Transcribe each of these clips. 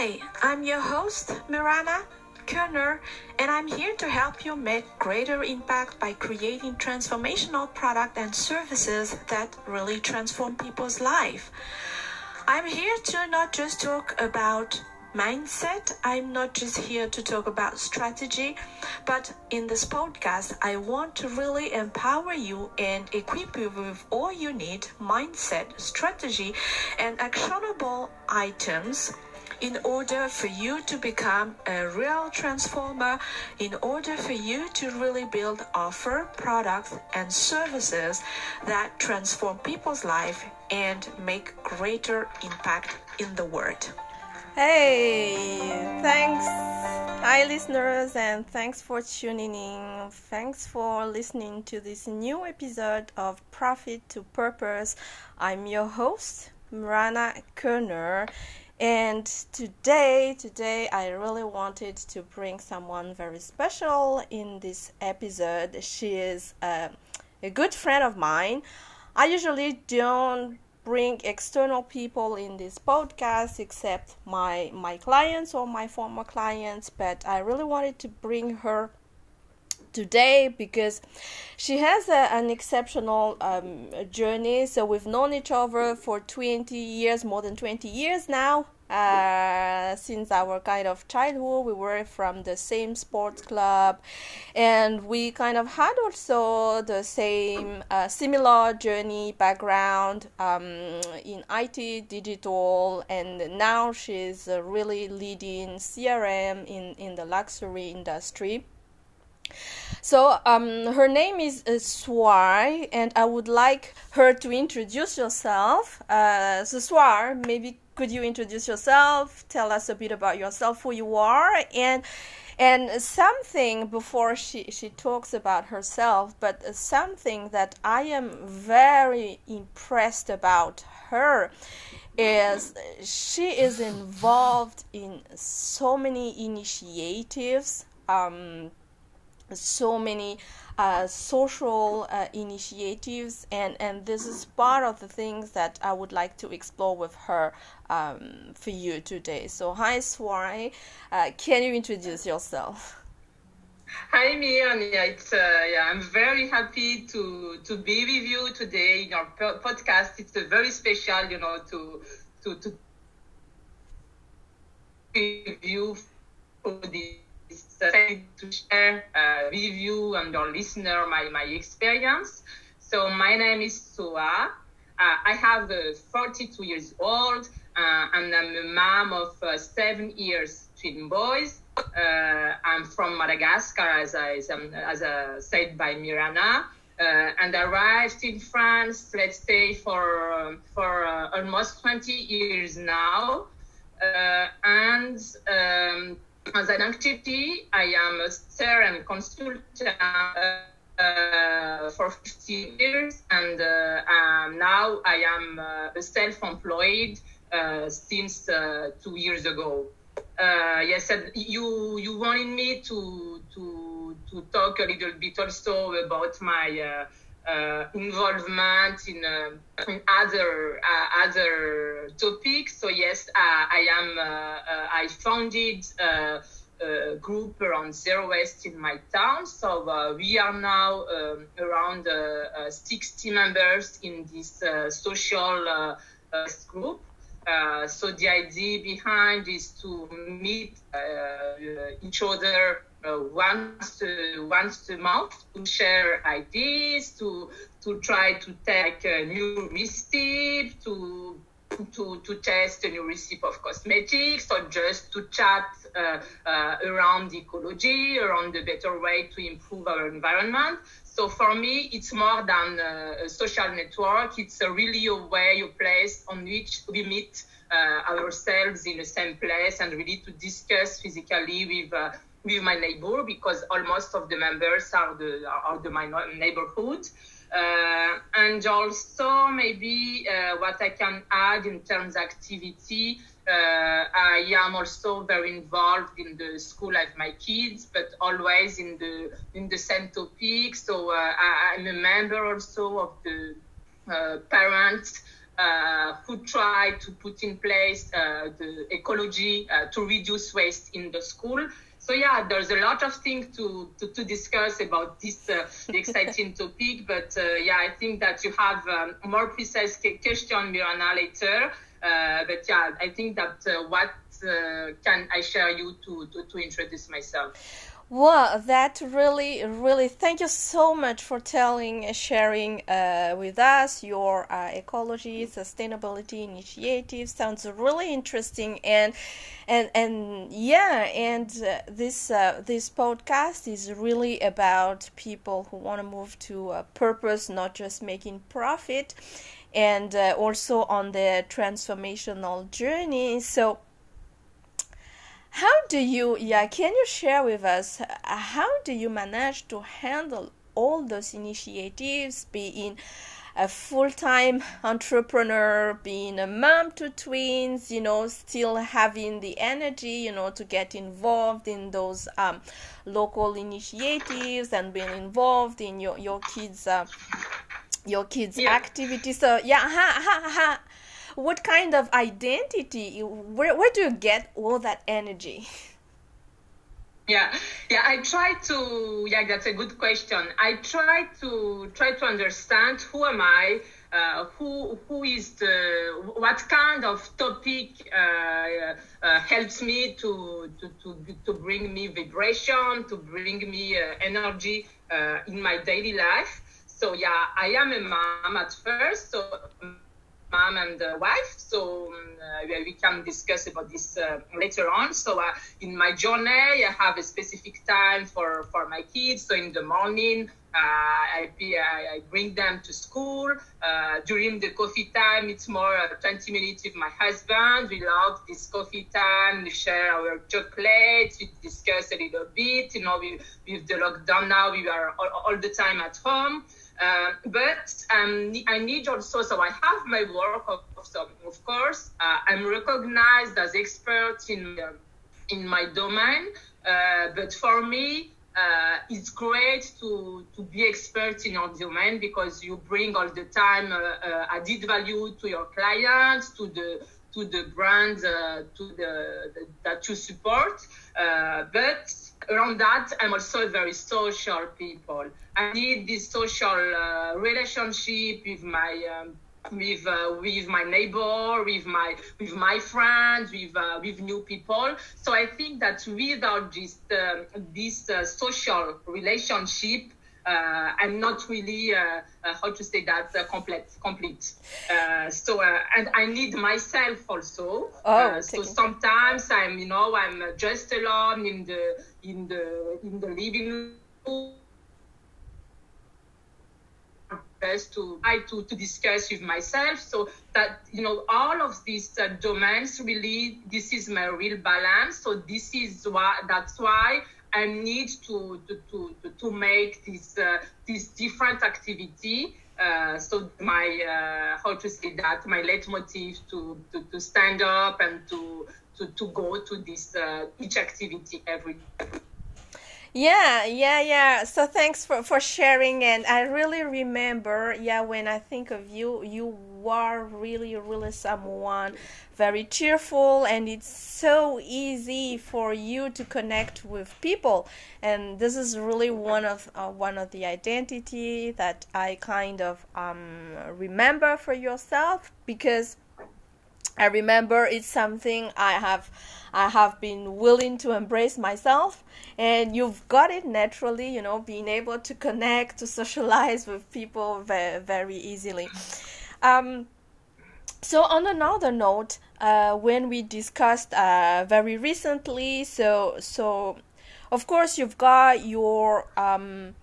Hi, I'm your host, Mirana Kerner, and I'm here to help you make greater impact by creating transformational products and services that really transform people's life. I'm here to not just talk about mindset. I'm not just here to talk about strategy, but in this podcast, I want to really empower you and equip you with all you need mindset, strategy, and actionable items in order for you to become a real transformer, in order for you to really build offer products and services that transform people's life and make greater impact in the world. Hey, thanks. Hi, listeners, and thanks for tuning in. Thanks for listening to this new episode of Profit to Purpose. I'm your host, Mirana Kerner. And today, today, I really wanted to bring someone very special in this episode. She is uh, a good friend of mine. I usually don't bring external people in this podcast except my my clients or my former clients but i really wanted to bring her today because she has a, an exceptional um, journey so we've known each other for 20 years more than 20 years now uh, since our kind of childhood. We were from the same sports club, and we kind of had also the same uh, similar journey background um, in IT, digital, and now she's uh, really leading CRM in in the luxury industry. So um, her name is uh, Swar, and I would like her to introduce herself. Uh, so Swar, maybe could you introduce yourself? Tell us a bit about yourself, who you are, and and something before she she talks about herself, but something that I am very impressed about her is she is involved in so many initiatives. Um, so many uh, social uh, initiatives, and, and this is part of the things that I would like to explore with her um, for you today. So, hi, Swari. Uh, can you introduce yourself? Hi, it's, uh, yeah, I'm very happy to, to be with you today in our podcast. It's a very special, you know, to, to, to review for the to share uh, with you and your listener my, my experience. So my name is Soa. Uh, I have uh, 42 years old uh, and I'm a mom of uh, seven years twin boys. Uh, I'm from Madagascar, as I as I said by Mirana. and arrived in France, let's say, for for almost 20 years now. and um, as an activity, I am a CRM consultant uh, for 15 years, and uh, um, now I am uh, self-employed uh, since uh, two years ago. Uh, yes, you you wanted me to to to talk a little bit also about my uh, involvement in, uh, in other uh, other topics. So yes, I am. I founded a group around Zero Waste in my town. So uh, we are now um, around uh, uh, 60 members in this social group. so the idea behind is to meet each other uh, once uh, once a month to share ideas, to to try to take a new recipe, to to, to test a new recipe of cosmetics or just to chat uh, uh, around ecology, around the better way to improve our environment. So for me, it's more than a social network. It's a really a way, a place on which we meet uh, ourselves in the same place and really to discuss physically with uh, with my neighbor because almost of the members are the are the my neighborhood. Uh, and also maybe uh, what I can add in terms of activity, uh, I am also very involved in the school of my kids, but always in the in the same topic. So uh, I, am a member also of the uh, parents uh, who try to put in place the ecology to reduce waste in the school. So yeah, there's a lot of things to, to, to discuss about this uh, exciting topic. But uh, yeah, I think that you have um, more precise question, Mirana, later. Uh, but yeah, I think that what can I share you to, to, to introduce myself? Well, that really, really, thank you so much for telling, sharing uh, with us your uh, ecology, sustainability initiative. Sounds really interesting, and and and yeah, and uh, this uh, this podcast is really about people who want to move to a purpose, not just making profit, and uh, also on the transformational journey. So do you, yeah, can you share with us how do you manage to handle all those initiatives, being a full time entrepreneur, being a mom to twins, you know, still having the energy, you know, to get involved in those um, local initiatives and being involved in your, your kids' uh, your kids' yeah. activities. So, yeah, ha, ha, ha, what kind of identity where, where do you get all that energy? Yeah yeah i try to yeah that's a good question. I try to try to understand who am i uh, who who is the what kind of topic uh, uh, helps me to, to to to bring me vibration to bring me uh, energy uh, in my daily life. So yeah i am a mom at first so mom and uh, wife. So um, uh, we can discuss about this uh, later on. So uh, in my journey, I have a specific time for, for my kids. So in the morning, uh, I, I, bring them to school. Uh, during the coffee time, it's more 20 minutes with my husband. We love this coffee time. We share our chocolates. We discuss a little bit. You know, we, with the lockdown now, we are all, all the time at home. Uh, but um, I need also, so I have my work, of, of, of course. Uh, I'm recognized as expert in, uh, in my domain. Uh, but for me, uh, it's great to, to be expert in your domain because you bring all the time added value to your clients, to the to the brand, to the, the, that you support. but around that, I'm also a very social people. I need this social uh, relationship with my um, with uh, with my neighbor, with my with my friends, with uh, with new people. So I think that without this uh, this uh, social relationship, uh, I'm not really uh, how to say that complete complete. so and I need myself also. Oh, so sometimes I'm you know I'm just alone in the in the in the living room best to try to, to discuss with myself so that you know all of these uh, domains really this is my real balance so this is why that's why i need to to to, to make this uh, this different activity uh, so my uh, how to say that my leitmotiv to, to to stand up and to to, to go to this uh, each activity every yeah, yeah, yeah. So thanks for, for sharing. And I really remember, yeah, when I think of you, you are really, really someone very cheerful, and it's so easy for you to connect with people. And this is really one of uh, one of the identity that I kind of um, remember for yourself because I remember it's something I have I have been willing to embrace myself and you've got it naturally, you know, being able to connect, to socialize with people very, very easily. Um, so on another note, uh, when we discussed uh, very recently, so so of course you've got your um,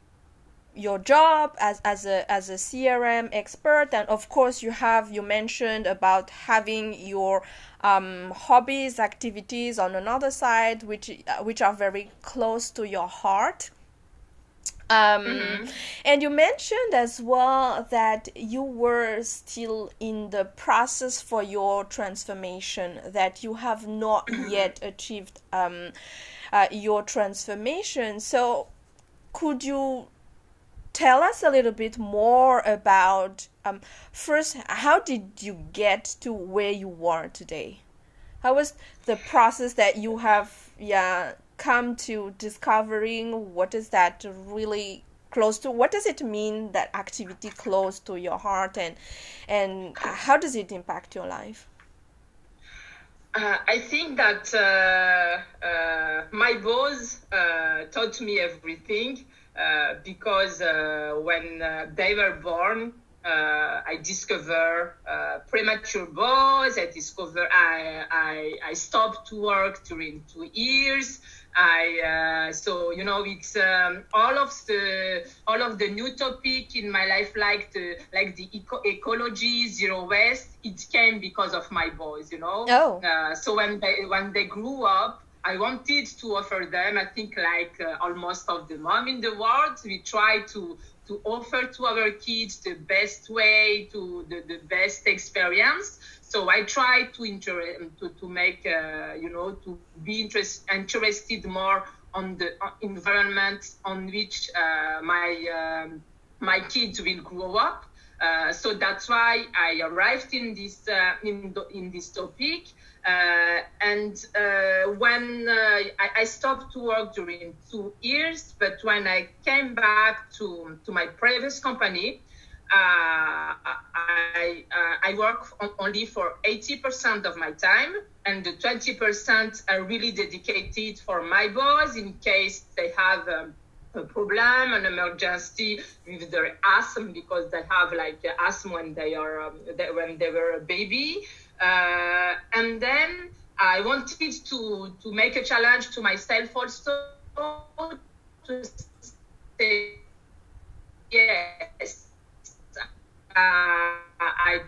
your job as, as a as a CRM expert and of course you have you mentioned about having your um, hobbies activities on another side which uh, which are very close to your heart um, mm-hmm. and you mentioned as well that you were still in the process for your transformation that you have not yet achieved um, uh, your transformation. So could you tell us a little bit more about um, first how did you get to where you are today? How was the process that you have yeah come to discovering what is that really close to what does it mean that activity close to your heart and and how does it impact your life? Uh, I think that uh, uh, my boss uh, taught me everything uh, because uh, when they were born, I discovered premature boys. I discover I, I, I stopped to work during two years. I uh, so you know it's um, all of the all of the new topic in my life like the like the eco- ecology zero waste it came because of my boys you know oh uh, so when they when they grew up I wanted to offer them I think like uh, almost of the mom in the world we try to to offer to our kids the best way to the, the best experience so I try to inter- to, to make uh, you know to be interest, interested more on the environment on which uh, my um, my kids will grow up. Uh, so that's why I arrived in this uh, in, the, in this topic. Uh, and uh, when I, I, stopped to work during two years, but when I came back to, to my previous company, uh, I, uh, I work only for 80% of my time, and the 20% are really dedicated for my boys in case they have um, a problem, an emergency with their asthma because they have like asthma when they are um, they, when they were a baby, uh, and then I wanted to to make a challenge to myself also to say yes uh, I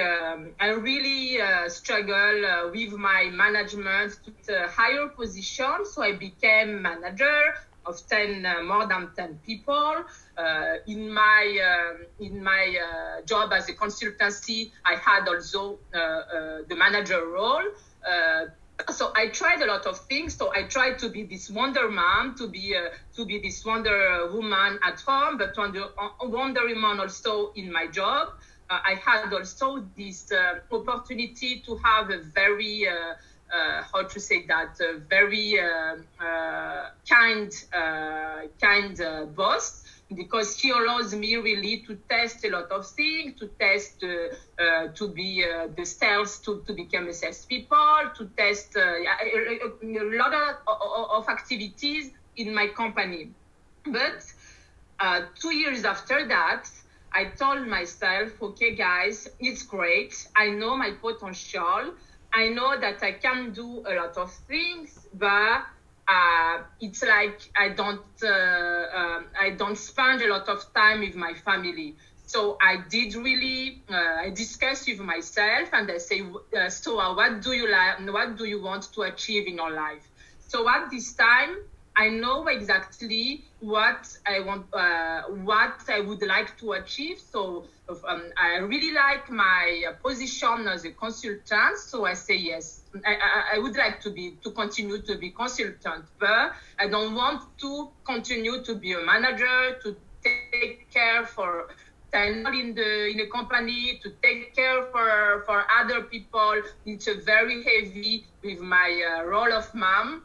um, I really uh, struggle uh, with my management to a higher position. So I became manager of 10, uh, more than 10 people. Uh, in my, um, in my uh, job as a consultancy, I had also the manager role so I tried a lot of things. So I tried to be this Wonder Mom, to be uh, to be this Wonder Woman at home, but Wonder, uh, Wonder Woman also in my job. Uh, I had also this uh, opportunity to have a very uh, uh, how to say that A very kind kind boss because he allows me really to test a lot of things, to test uh, uh, to be uh, the sales, to, to become a salespeople, to test uh, a, a, lot of, of, activities in my company. But uh, two years after that, I told myself, okay, guys, it's great. I know my potential. I know that I can do a lot of things, but uh, it's like I don't uh, um, I don't spend a lot of time with my family. So I did really uh, I discussed with myself and I say, uh, so uh, what do you like? What do you want to achieve in your life? So at this time, I know exactly what I want, uh, what I would like to achieve. So um, I really like my position as a consultant. So I say yes. I, I, would like to be to continue to be consultant, but I don't want to continue to be a manager to take care for in the in a company to take care for for other people. It's very heavy with my uh, role of mom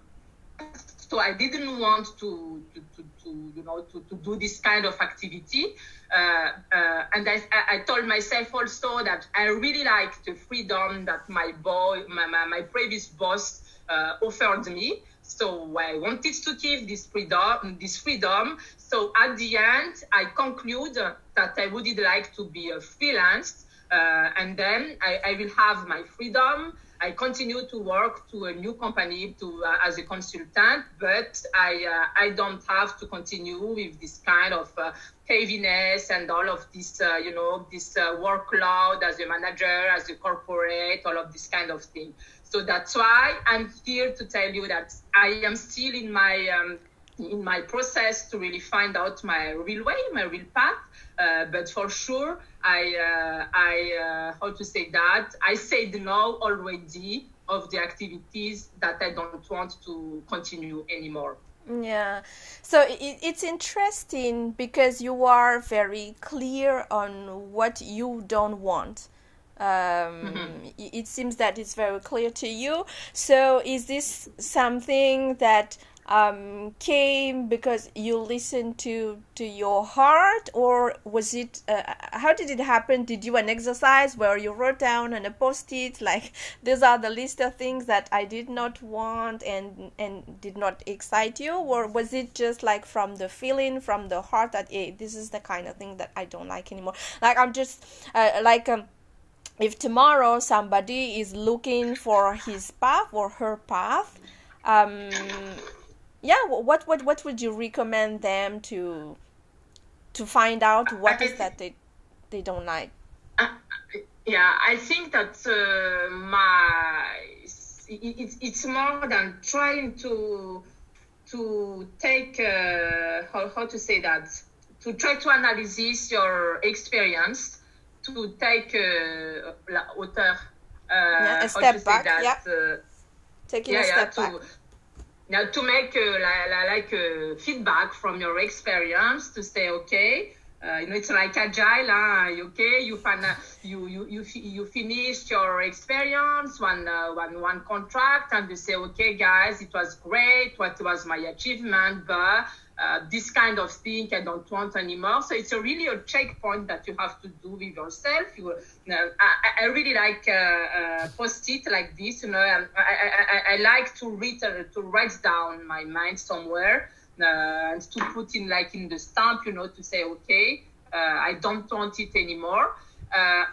so I didn't want to, to, to, to you know, to, to do this kind of activity. Uh, uh, and I, I told myself also that I really liked the freedom that my boy, my, my, my previous boss uh, offered me. So I wanted to keep this freedom, this freedom. So at the end, I conclude that I would like to be a freelance, uh, and then I, I will have my freedom. I continue to work to a new company to uh, as a consultant, but I uh, I don't have to continue with this kind of uh, heaviness and all of this uh, you know this uh, workload as a manager, as a corporate, all of this kind of thing. So that's why I'm here to tell you that I am still in my um, in my process to really find out my real way, my real path. Uh, but for sure, I, uh, I uh, how to say that I said no already of the activities that I don't want to continue anymore. Yeah. So it, it's interesting because you are very clear on what you don't want. Um, mm-hmm. It seems that it's very clear to you. So is this something that um, came because you listened to to your heart, or was it? Uh, how did it happen? Did you an exercise where you wrote down on a post-it like these are the list of things that I did not want and and did not excite you, or was it just like from the feeling, from the heart that hey, this is the kind of thing that I don't like anymore? Like I'm just uh, like um, if tomorrow somebody is looking for his path or her path. Um, yeah what what what would you recommend them to to find out what is that they they don't like? Uh, yeah i think that uh, my it, it's more than trying to to take uh, how, how to say that? To try to analyze your experience to take uh, la hauteur uh, yeah, a step back that, yeah. Uh, taking yeah, a step yeah, back now to make uh, like uh, feedback from your experience to say okay uh, you know it's like agile huh? okay you find uh, you you you you finished your experience one uh, one one contract and you say okay guys it was great what was my achievement but uh, this kind of thing I don't want anymore. So it's a really a checkpoint that you have to do with yourself. You, know, I, I, really like uh, uh, post it like this. You know, I, I, I, like to read uh, to write down my mind somewhere uh, and to put in like in the stamp. You know, to say okay, I don't want it anymore.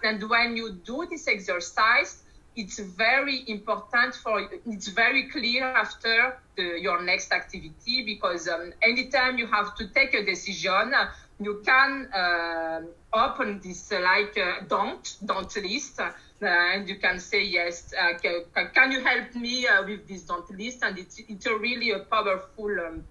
and when you do this exercise, it's very important for it's very clear after the, your next activity because um, anytime you have to take a decision you can uh, open this uh, like uh, don't don't list uh, and you can say yes uh, can, can, you help me uh, with this don't list? And it's, it's a really a powerful um,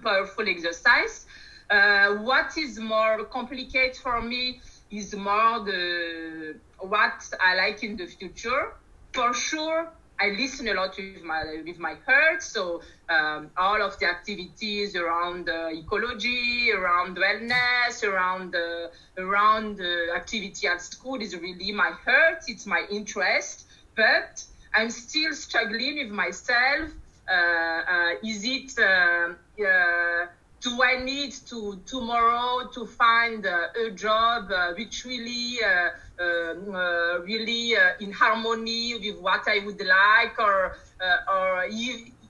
powerful exercise. What is more complicated for me is more the what i like in the future for sure I listen a lot with my with my heart. So um, all of the activities around uh, ecology, around wellness, around uh, around uh, activity at school is really my heart. It's my interest, but I'm still struggling with myself. Uh, uh, is it uh, do I need to tomorrow to find a job which really uh, really uh, in harmony with what I would like, or uh, or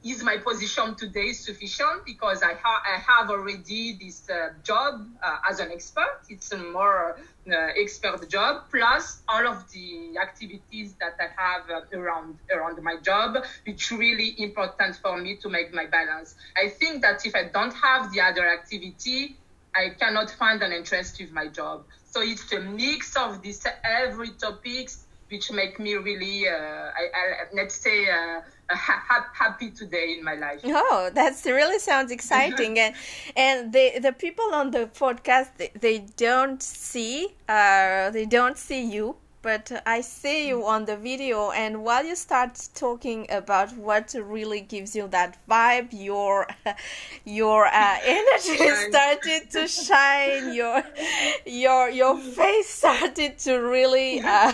is my position today sufficient because I, ha- I have already this uh, job as an expert. It's a more expert job plus all of the activities that I have around around my job, which really important for me to make my balance. I think that if I don't have the other activity, I cannot find an interest with my job. So it's a mix of these every topics which make me really, uh, I, I, let's say, uh, ha- happy today in my life. Oh, that really sounds exciting, and and the the people on the podcast they, they don't see, uh, they don't see you but I see you on the video, and while you start talking about what really gives you that vibe, your your uh, energy started to shine. Your your your face started to really uh,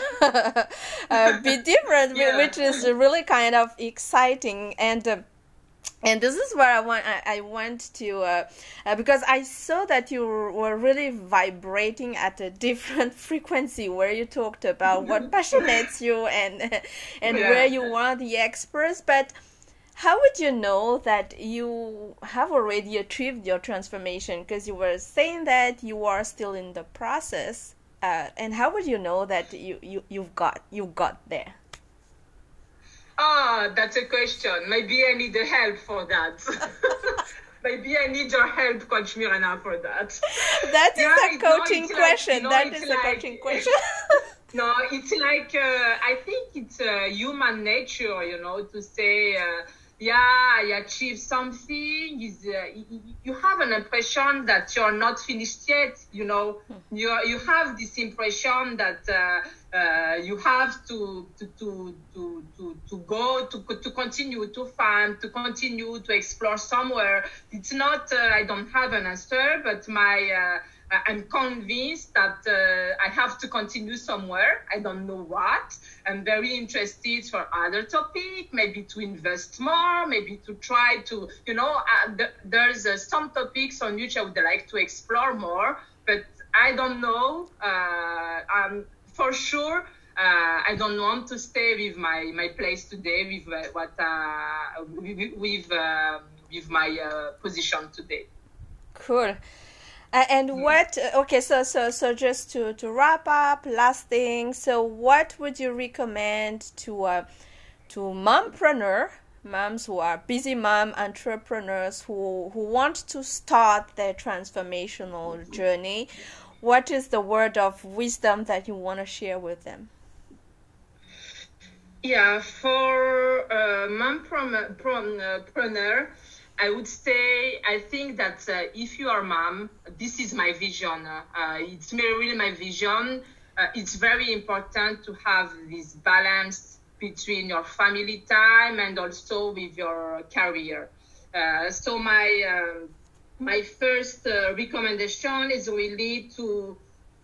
uh, be different, yeah. which is really kind of exciting and. And this is where I want I, I want to uh, uh, because I saw that you were really vibrating at a different frequency where you talked about what passionates you and and yeah. where you are the experts. But how would you know that you have already achieved your transformation? Because you were saying that you are still in the process uh, and how would you know that you, you you've got you got there Ah, that's a question. Maybe I need the help for that. Maybe I need your help, Coach Mirana, for that. That is yeah, a coaching no, question. Like, you know, that is a coaching question. no, it's like, uh, I think it's uh, human nature, you know, to say, uh, yeah, I achieved something. Is uh, you have an impression that you're not finished yet. You know, hmm. you you have this impression that uh, you have to to, to to to to go to to continue to find to continue to explore somewhere. It's not uh, I don't have an answer, but my uh, I'm convinced that uh, I have to continue somewhere. I don't know what. I'm very interested for other topic, maybe to invest more, maybe to try to, you know, uh, th- there's uh, some topics on which I would like to explore more, but I don't know. Uh, um, for sure, uh, I don't want to stay with my, my place today with uh, what with with, with my position today. Cool. Uh, and what? Okay, so so so just to to wrap up, last thing. So what would you recommend to uh, to mompreneur moms who are busy mom entrepreneurs who who want to start their transformational journey? What is the word of wisdom that you want to share with them? Yeah, for uh, mompreneur I would say I think that uh, if you are mom, this is my vision. Uh, it's really my vision. Uh, it's very important to have this balance between your family time and also with your career. Uh, so my uh, my first uh, recommendation is really to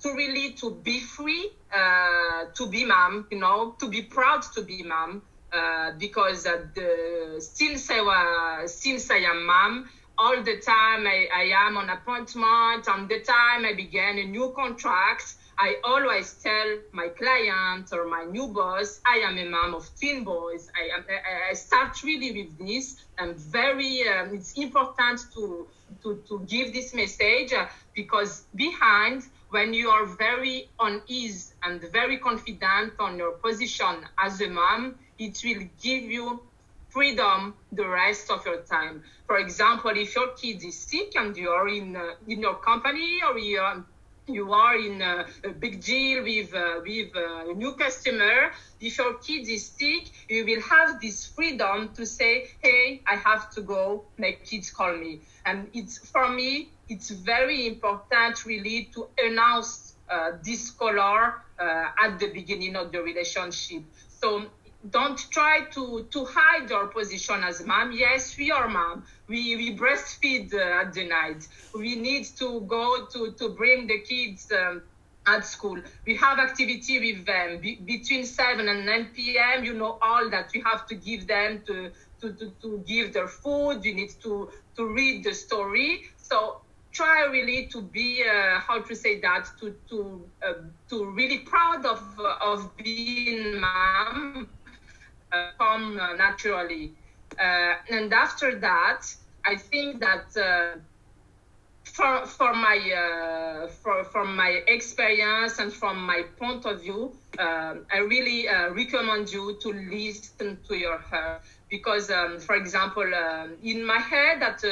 to really to be free, to be mom, you know, to be proud to be mom. Uh, because uh, the, since I was since I am mom, all the time I, I am on appointment. On the time I began a new contract, I always tell my client or my new boss, I am a mom of twin boys. I, am, I, start really with this. I'm very, um, it's important to, to, to give this message uh, because behind, when you are very on ease and very confident on your position as a mom, it will give you freedom the rest of your time. For example, if your kid is sick and you are in uh, in your company or you are, you are in a, a big deal with uh, with uh, a new customer, if your kid is sick, you will have this freedom to say, "Hey, I have to go. My kids call me." And it's for me, it's very important really to announce uh, this color uh, at the beginning of the relationship. So don't try to, to hide your position as mom. Yes, we are mom. We, we breastfeed uh, at the night. We need to go to, to bring the kids um, at school. We have activity with them Be- between 7 and 9 p.m. You know all that we have to give them to, to, to, to give their food. You need to, to read the story. So try really to be uh, how to say that to to uh, to really proud of of being mom come uh, naturally. Uh, and after that, I think that for for my uh, for from my experience and from my point of view, uh, I really uh, recommend you to listen to your heart because, um, for example, um, in my head that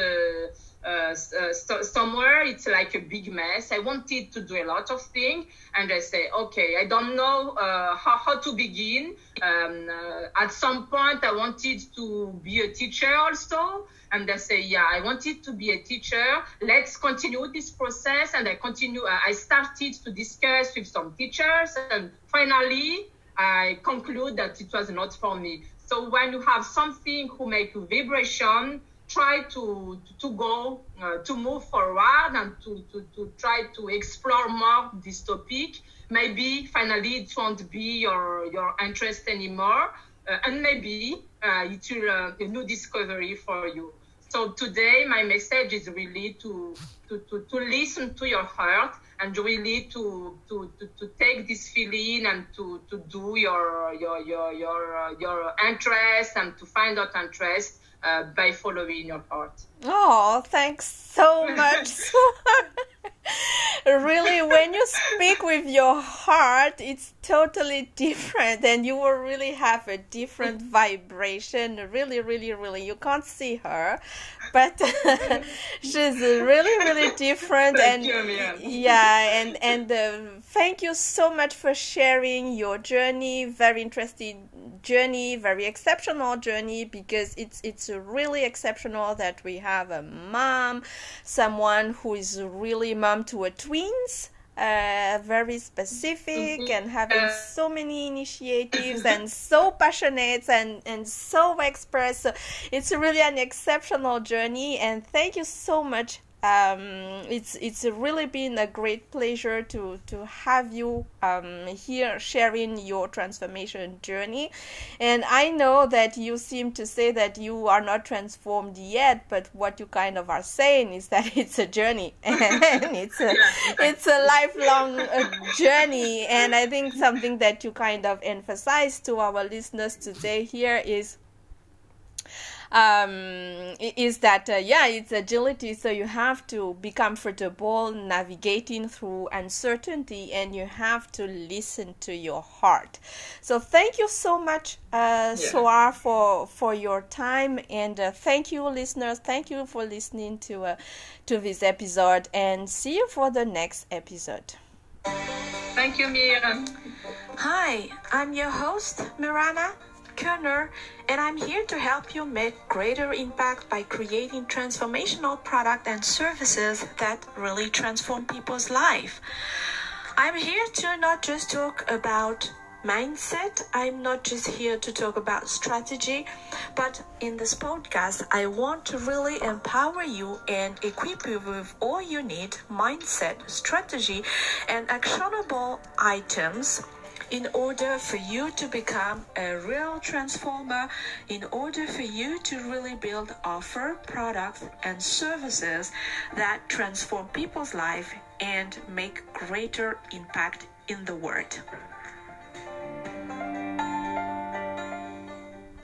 uh, uh, so somewhere it's like a big mess. I wanted to do a lot of things, and I say, okay, I don't know uh, how, how to begin. Um, uh, at some point, I wanted to be a teacher also, and I say, yeah, I wanted to be a teacher. Let's continue this process, and I continue. Uh, I started to discuss with some teachers, and finally, I conclude that it was not for me. So when you have something who make vibration try to to go uh, to move forward and to, to, to try to explore more this topic maybe finally it won't be your your interest anymore uh, and maybe uh, it will uh, a new discovery for you. So today my message is really to to, to, to listen to your heart and really to, to, to, to take this feeling and to, to do your your your your, uh, your interest and to find out interest uh, by following your heart. Oh, thanks so much. really, when you speak with your heart, it's totally different, and you will really have a different vibration. Really, really, really. You can't see her, but she's really, really different. Thank and you, yeah, and and uh, thank you so much for sharing your journey. Very interesting journey, very exceptional journey because it's it's really exceptional that we have a mom, someone who is really mom to a twins uh, very specific mm-hmm. and having so many initiatives and so passionate and, and so expert. So it's really an exceptional journey. And thank you so much um, it's it's really been a great pleasure to to have you um, here sharing your transformation journey. And i know that you seem to say that you are not transformed yet but what you kind of are saying is that it's a journey. And it's a it's a lifelong uh, journey. And i think something that you kind of emphasize to our listeners today here is um, is that uh, yeah it's agility so you have to be comfortable navigating through uncertainty and you have to listen to your heart. So thank you so much uh, yeah. for for your time and uh, thank you listeners. Thank you for listening to uh, to this episode and see you for the next episode. Thank you Miriam hi I'm your host Mirana Kerner, and I'm here to help you make greater impact by creating transformational products and services that really transform people's life. I'm here to not just talk about mindset. I'm not just here to talk about strategy, but in this podcast, I want to really empower you and equip you with all you need mindset, strategy, and actionable items in order for you to become a real transformer, in order for you to really build offer products and services that transform people's life and make greater impact in the world.